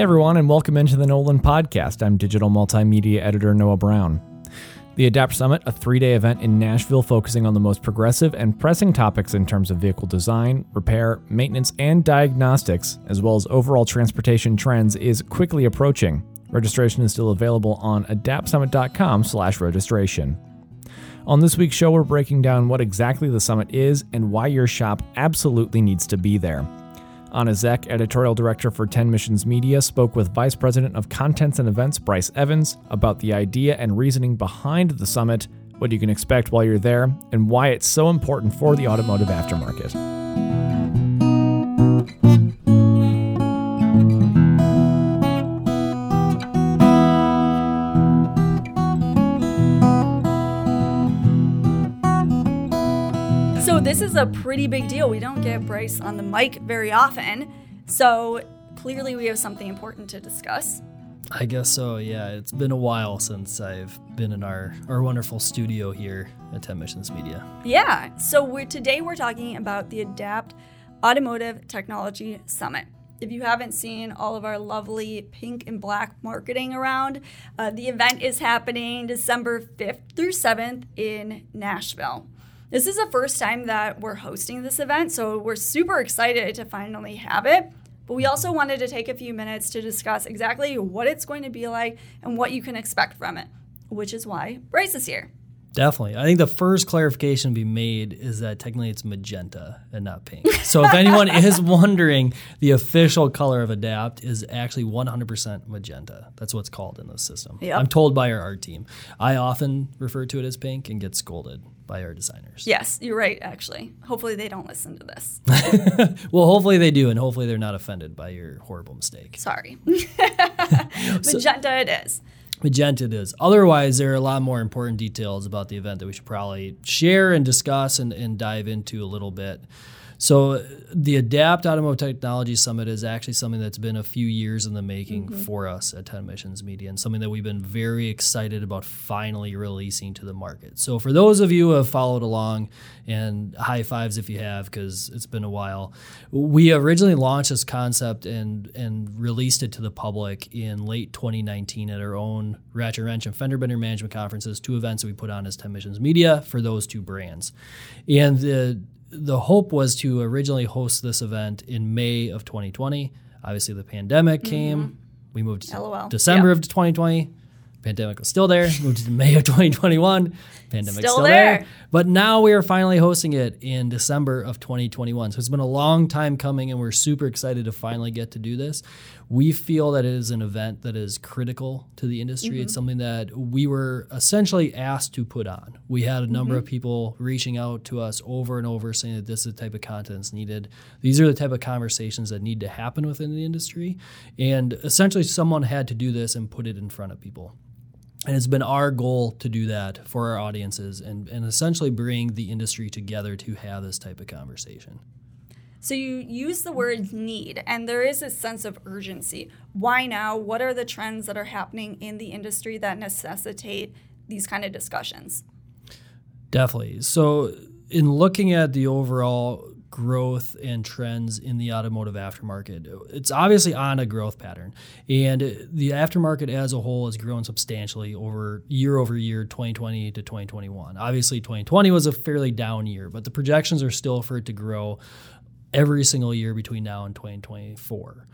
Hey everyone, and welcome into the Nolan Podcast. I'm digital multimedia editor Noah Brown. The Adapt Summit, a three day event in Nashville focusing on the most progressive and pressing topics in terms of vehicle design, repair, maintenance, and diagnostics, as well as overall transportation trends, is quickly approaching. Registration is still available on adaptsummit.com slash registration. On this week's show, we're breaking down what exactly the summit is and why your shop absolutely needs to be there. Anna Zeck, editorial director for 10 Missions Media, spoke with Vice President of Contents and Events Bryce Evans about the idea and reasoning behind the summit, what you can expect while you're there, and why it's so important for the automotive aftermarket. This is a pretty big deal. We don't get Bryce on the mic very often. So clearly, we have something important to discuss. I guess so, yeah. It's been a while since I've been in our, our wonderful studio here at 10 Missions Media. Yeah. So we're, today we're talking about the Adapt Automotive Technology Summit. If you haven't seen all of our lovely pink and black marketing around, uh, the event is happening December 5th through 7th in Nashville. This is the first time that we're hosting this event, so we're super excited to finally have it. But we also wanted to take a few minutes to discuss exactly what it's going to be like and what you can expect from it, which is why Bryce is here. Definitely. I think the first clarification to be made is that technically it's magenta and not pink. So if anyone is wondering, the official color of Adapt is actually 100% magenta. That's what's called in the system. Yep. I'm told by our art team. I often refer to it as pink and get scolded by our designers. Yes, you're right, actually. Hopefully they don't listen to this. well, hopefully they do, and hopefully they're not offended by your horrible mistake. Sorry. Magenta so, it is. Magenta it is. Otherwise, there are a lot more important details about the event that we should probably share and discuss and, and dive into a little bit. So the Adapt Automotive Technology Summit is actually something that's been a few years in the making mm-hmm. for us at 10 Missions Media and something that we've been very excited about finally releasing to the market. So for those of you who have followed along and high fives if you have because it's been a while, we originally launched this concept and and released it to the public in late 2019 at our own Ratchet Wrench and Fender Bender Management Conferences, two events that we put on as 10 Missions Media for those two brands. And the the hope was to originally host this event in May of 2020. Obviously, the pandemic mm-hmm. came. We moved to LOL. December yep. of 2020. Pandemic was still there. Moved to May of 2021. Pandemic still, still there. there. But now we are finally hosting it in December of 2021. So it's been a long time coming, and we're super excited to finally get to do this. We feel that it is an event that is critical to the industry. Mm-hmm. It's something that we were essentially asked to put on. We had a number mm-hmm. of people reaching out to us over and over saying that this is the type of content that's needed. These are the type of conversations that need to happen within the industry. And essentially, someone had to do this and put it in front of people. And it's been our goal to do that for our audiences and, and essentially bring the industry together to have this type of conversation. So you use the word need, and there is a sense of urgency. Why now? What are the trends that are happening in the industry that necessitate these kind of discussions? Definitely. So, in looking at the overall growth and trends in the automotive aftermarket. It's obviously on a growth pattern, and the aftermarket as a whole has grown substantially over year over year, 2020 to 2021. Obviously, 2020 was a fairly down year, but the projections are still for it to grow every single year between now and 2024.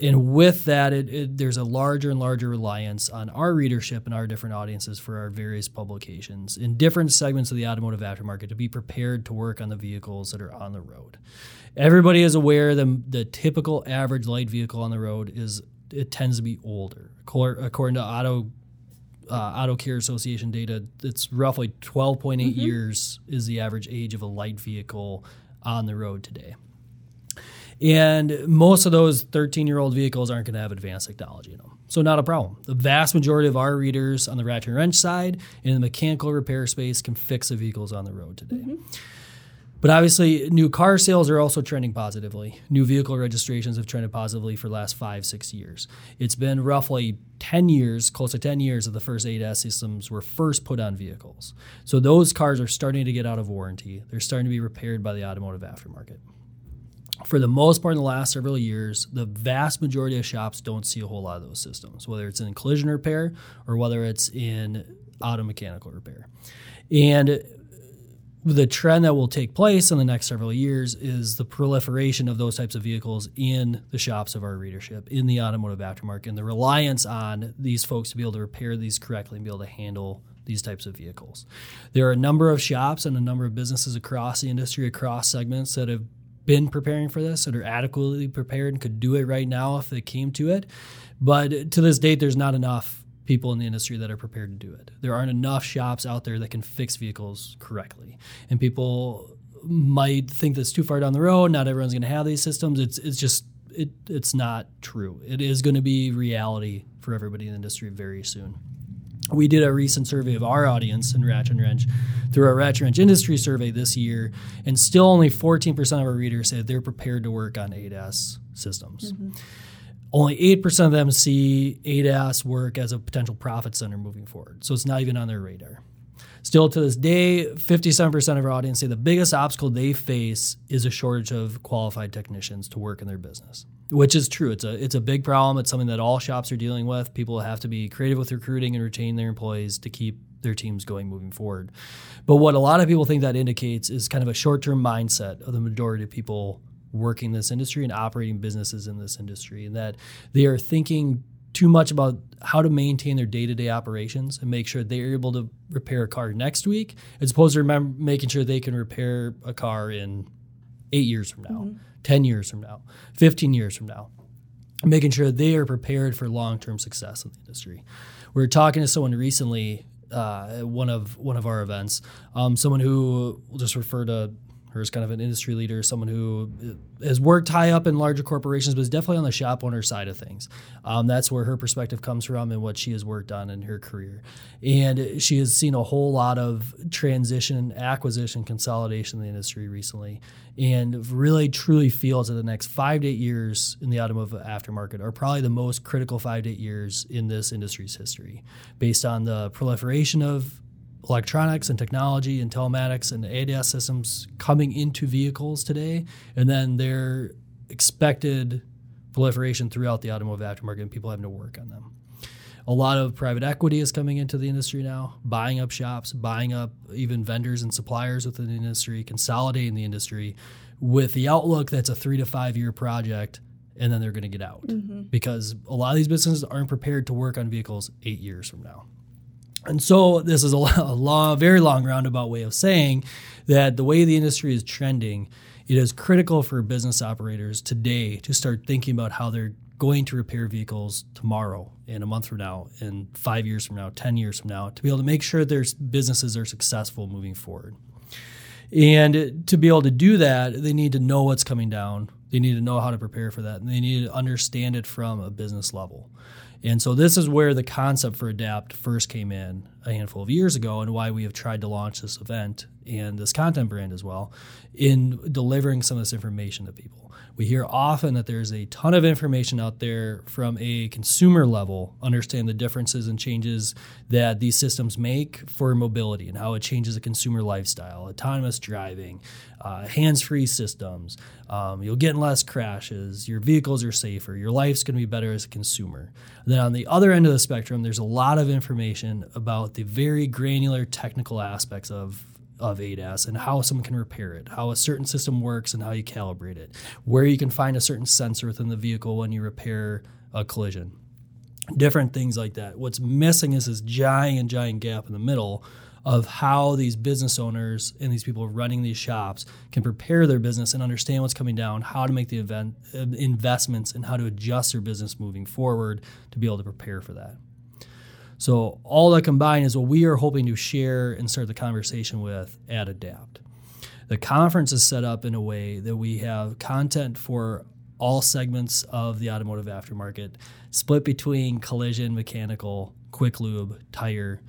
And with that, it, it, there's a larger and larger reliance on our readership and our different audiences for our various publications in different segments of the automotive aftermarket to be prepared to work on the vehicles that are on the road. Everybody is aware the, the typical average light vehicle on the road is it tends to be older. According to Auto uh, Auto Care Association data, it's roughly 12.8 mm-hmm. years is the average age of a light vehicle on the road today. And most of those 13 year old vehicles aren't going to have advanced technology in them. So, not a problem. The vast majority of our readers on the ratchet and wrench side in the mechanical repair space can fix the vehicles on the road today. Mm-hmm. But obviously, new car sales are also trending positively. New vehicle registrations have trended positively for the last five, six years. It's been roughly 10 years, close to 10 years, that the first ADAS systems were first put on vehicles. So those cars are starting to get out of warranty. They're starting to be repaired by the automotive aftermarket. For the most part in the last several years, the vast majority of shops don't see a whole lot of those systems, whether it's in collision repair or whether it's in auto mechanical repair. And the trend that will take place in the next several years is the proliferation of those types of vehicles in the shops of our readership, in the automotive aftermarket, and the reliance on these folks to be able to repair these correctly and be able to handle these types of vehicles. There are a number of shops and a number of businesses across the industry, across segments that have been preparing for this, that are adequately prepared and could do it right now if they came to it. But to this date, there's not enough people in the industry that are prepared to do it. There aren't enough shops out there that can fix vehicles correctly. And people might think that's too far down the road. Not everyone's going to have these systems. It's it's just it it's not true. It is going to be reality for everybody in the industry very soon we did a recent survey of our audience in Ratchet and Wrench through our Ratchet and Wrench industry survey this year, and still only 14% of our readers said they're prepared to work on ADAS systems. Mm-hmm. Only 8% of them see ADAS work as a potential profit center moving forward. So it's not even on their radar. Still to this day, 57% of our audience say the biggest obstacle they face is a shortage of qualified technicians to work in their business which is true. It's a it's a big problem. It's something that all shops are dealing with. People have to be creative with recruiting and retain their employees to keep their teams going moving forward. But what a lot of people think that indicates is kind of a short-term mindset of the majority of people working this industry and operating businesses in this industry and that they are thinking too much about how to maintain their day-to-day operations and make sure they're able to repair a car next week as opposed to remember making sure they can repair a car in eight years from now mm-hmm 10 years from now, 15 years from now, making sure they are prepared for long term success in the industry. We were talking to someone recently uh, at one of one of our events, um, someone who will just refer to her as kind of an industry leader, someone who has worked high up in larger corporations, but is definitely on the shop owner side of things. Um, that's where her perspective comes from and what she has worked on in her career. And she has seen a whole lot of transition, acquisition, consolidation in the industry recently, and really truly feels that the next five to eight years in the automotive aftermarket are probably the most critical five to eight years in this industry's history, based on the proliferation of electronics and technology and telematics and ADAS systems coming into vehicles today, and then their expected proliferation throughout the automotive aftermarket and people having to work on them. A lot of private equity is coming into the industry now, buying up shops, buying up even vendors and suppliers within the industry, consolidating the industry with the outlook that's a three to five year project and then they're going to get out mm-hmm. because a lot of these businesses aren't prepared to work on vehicles eight years from now. And so this is a, long, very long roundabout way of saying that the way the industry is trending, it is critical for business operators today to start thinking about how they're going to repair vehicles tomorrow, in a month from now, in five years from now, 10 years from now, to be able to make sure their businesses are successful moving forward. And to be able to do that, they need to know what's coming down. They need to know how to prepare for that. And they need to understand it from a business level. And so this is where the concept for Adapt first came in a handful of years ago and why we have tried to launch this event and this content brand as well in delivering some of this information to people. We hear often that there's a ton of information out there from a consumer level, understand the differences and changes that these systems make for mobility and how it changes the consumer lifestyle, autonomous driving, uh, hands free systems. Um, you'll get less crashes, your vehicles are safer, your life's going to be better as a consumer. And then on the other end of the spectrum, there's a lot of information about the very granular technical aspects of of ADAS and how someone can repair it, how a certain system works and how you calibrate it, where you can find a certain sensor within the vehicle when you repair a collision. Different things like that. What's missing is this giant, giant gap in the middle of how these business owners and these people running these shops can prepare their business and understand what's coming down, how to make the event, uh, investments, and how to adjust their business moving forward to be able to prepare for that. So all that combined is what we are hoping to share and start the conversation with at Adapt. The conference is set up in a way that we have content for all segments of the automotive aftermarket, split between collision, mechanical, quick lube, tire,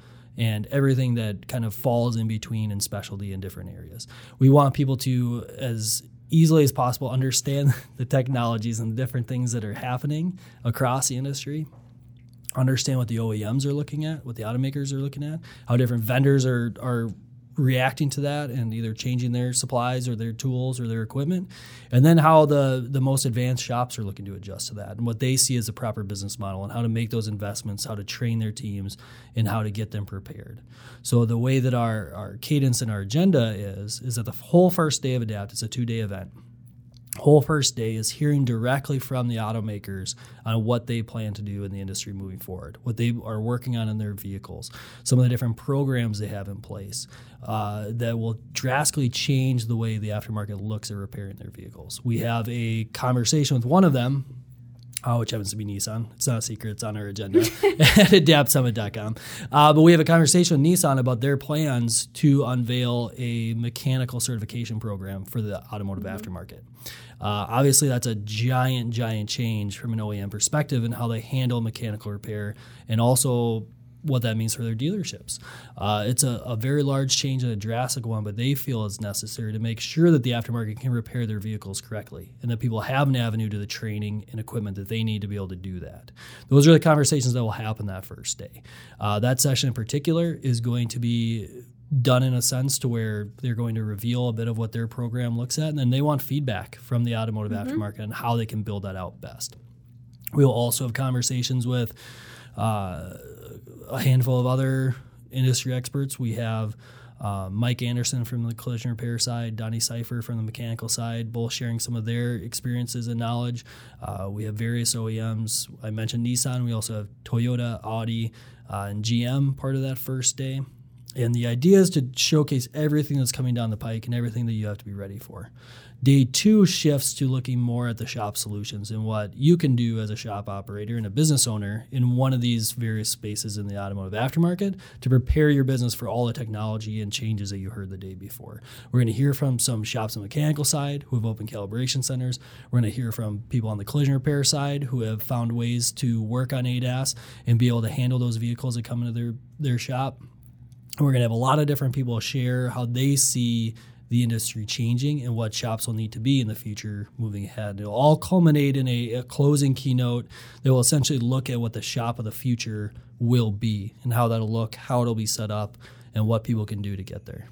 and everything that kind of falls in between and specialty in different areas. We want people to, as easily as possible, understand the technologies and the different things that are happening across the industry understand what the OEMs are looking at, what the automakers are looking at, how different vendors are are reacting to that and either changing their supplies or their tools or their equipment and then how the the most advanced shops are looking to adjust to that and what they see as a proper business model and how to make those investments how to train their teams and how to get them prepared. So the way that our our cadence and our agenda is is that the whole first day of adapt is a two day event whole first day is hearing directly from the automakers on what they plan to do in the industry moving forward, what they are working on in their vehicles, some of the different programs they have in place uh, that will drastically change the way the aftermarket looks at repairing their vehicles. We have a conversation with one of them uh, which happens to be Nissan. It's not a secret. It's on our agenda at adaptsummit.com. Uh, but we have a conversation with Nissan about their plans to unveil a mechanical certification program for the automotive mm-hmm. aftermarket. Uh, obviously, that's a giant, giant change from an OEM perspective in how they handle mechanical repair and also what that means for their dealerships. Uh, it's a, a, very large change and a drastic one, but they feel it's necessary to make sure that the aftermarket can repair their vehicles correctly and that people have an avenue to the training and equipment that they need to be able to do that. Those are the conversations that will happen that first day. Uh, that session in particular is going to be done in a sense to where they're going to reveal a bit of what their program looks at, and then they want feedback from the automotive mm-hmm. aftermarket on how they can build that out best. We will also have conversations with uh, a handful of other industry experts. We have uh, Mike Anderson from the collision repair side, Donny Seyfer from the mechanical side, both sharing some of their experiences and knowledge. Uh, we have various OEMs. I mentioned Nissan. We also have Toyota, Audi, uh, and GM part of that first day. And the idea is to showcase everything that's coming down the pike and everything that you have to be ready for. Day two shifts to looking more at the shop solutions and what you can do as a shop operator and a business owner in one of these various spaces in the automotive aftermarket to prepare your business for all the technology and changes that you heard the day before. We're going to hear from some shops on the mechanical side who have opened calibration centers. We're going to hear from people on the collision repair side who have found ways to work on ADAS and be able to handle those vehicles that come into their, their shop. We're going to have a lot of different people share how they see the industry changing and what shops will need to be in the future moving ahead. It'll all culminate in a, a, closing keynote that will essentially look at what the shop of the future will be and how that'll look, how it'll be set up, and what people can do to get there.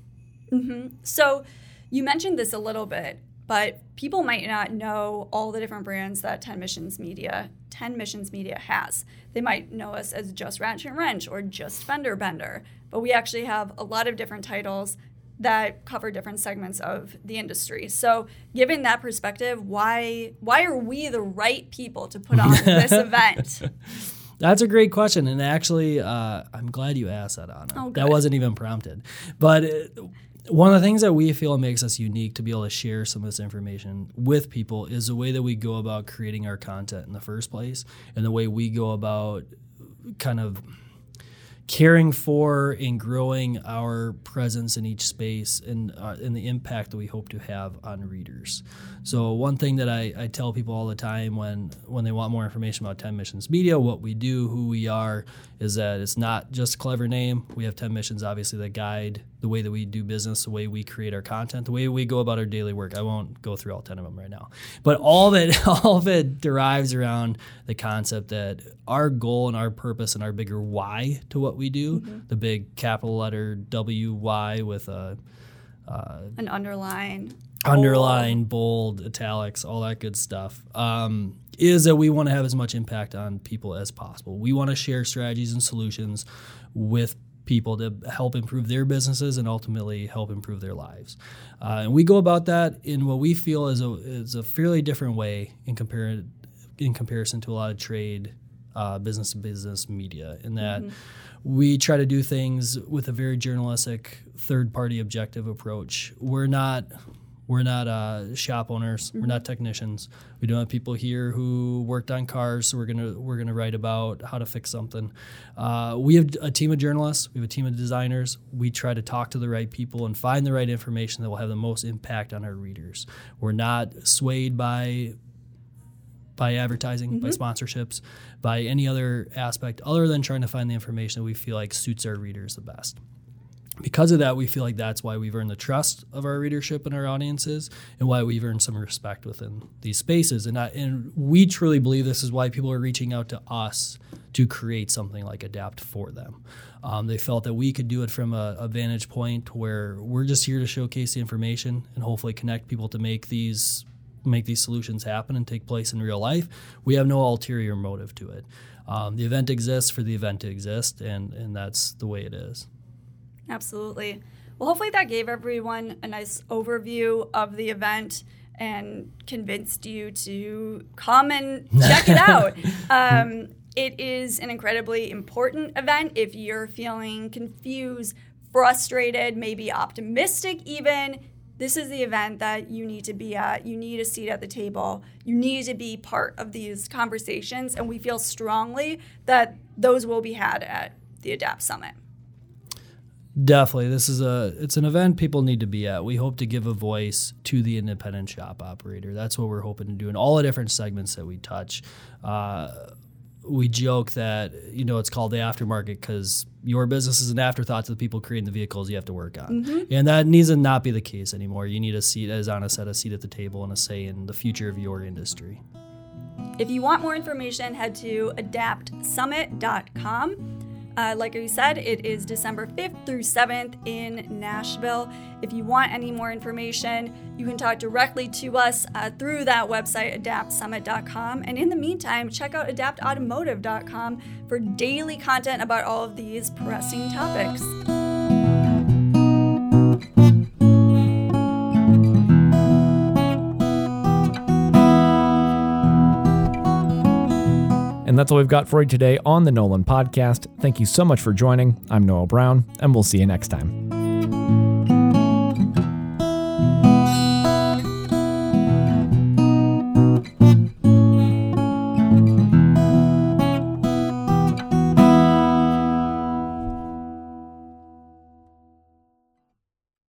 Mm-hmm. So you mentioned this a little bit, but people might not know all the different brands that 10 Missions Media 10 Missions Media has. They might know us as just Wrench and Wrench or just Fender Bender, but we actually have a lot of different titles that cover different segments of the industry. So, given that perspective, why why are we the right people to put on this event? That's a great question, and actually, uh, I'm glad you asked that, Anna. Oh, that wasn't even prompted, but. It, uh, one of the things that we feel makes us unique to be able to share some of this information with people is the way that we go about creating our content in the first place and the way we go about kind of caring for and growing our presence in each space and, uh, and the impact that we hope to have on readers. So one thing that I, I tell people all the time when when they want more information about 10 Missions Media, what we do, who we are, is that it's not just a clever name. We have 10 missions, obviously, that guide the way that we do business, the way we create our content, the way we go about our daily work. I won't go through all 10 of them right now. But all of it, all of it derives around the concept that our goal and our purpose and our bigger why to what we do, mm-hmm. the big capital letter W Y with a uh, an underline underline, bold, italics, all that good stuff. Um, is that we want to have as much impact on people as possible. We want to share strategies and solutions with people to help improve their businesses and ultimately help improve their lives. Uh, and we go about that in what we feel is a, is a fairly different way in, compar- in comparison to a lot of trade uh, business to business media, in that mm-hmm. We try to do things with a very journalistic, third party objective approach. We're not we're not uh, shop owners. Mm-hmm. We're not technicians. We don't have people here who worked on cars, so we're gonna we're gonna write about how to fix something. Uh, we have a team of journalists. We have a team of designers. We try to talk to the right people and find the right information that will have the most impact on our readers. We're not swayed by by advertising, mm-hmm. by sponsorships, by any other aspect other than trying to find the information that we feel like suits our readers the best because of that, we feel like that's why we've earned the trust of our readership and our audiences, and why we've earned some respect within these spaces. And I, and we truly believe this is why people are reaching out to us to create something like Adapt for them. Um, they felt that we could do it from a, a, vantage point where we're just here to showcase the information and hopefully connect people to make these make these solutions happen and take place in real life. We have no ulterior motive to it. Um, the event exists for the event to exist, and and that's the way it is. Absolutely. Well, hopefully that gave everyone a nice overview of the event and convinced you to come and check it out. Um, it is an incredibly important event if you're feeling confused, frustrated, maybe optimistic, even. This is the event that you need to be at. You need a seat at the table. You need to be part of these conversations. And we feel strongly that those will be had at the ADAPT Summit. Definitely, this is a it's an event people need to be at. We hope to give a voice to the independent shop operator. That's what we're hoping to do in all the different segments that we touch. Uh, we joke that you know it's called the aftermarket because your business is an afterthought to the people creating the vehicles you have to work on, mm-hmm. and that needs to not be the case anymore. You need a seat, as Anna said, a seat at the table and a say in the future of your industry. If you want more information, head to adaptsummit.com. Uh, like I said, it is December 5th through 7th in Nashville. If you want any more information, you can talk directly to us uh, through that website, adaptsummit.com. And in the meantime, check out adaptautomotive.com for daily content about all of these pressing topics. That's all we've got for you today on the Nolan Podcast. Thank you so much for joining. I'm Noah Brown, and we'll see you next time.